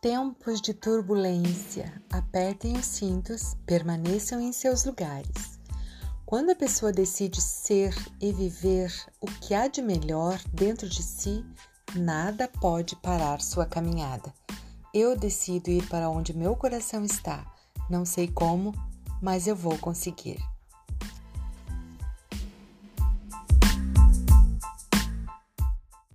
Tempos de turbulência, apertem os cintos, permaneçam em seus lugares. Quando a pessoa decide ser e viver o que há de melhor dentro de si, nada pode parar sua caminhada. Eu decido ir para onde meu coração está. Não sei como, mas eu vou conseguir.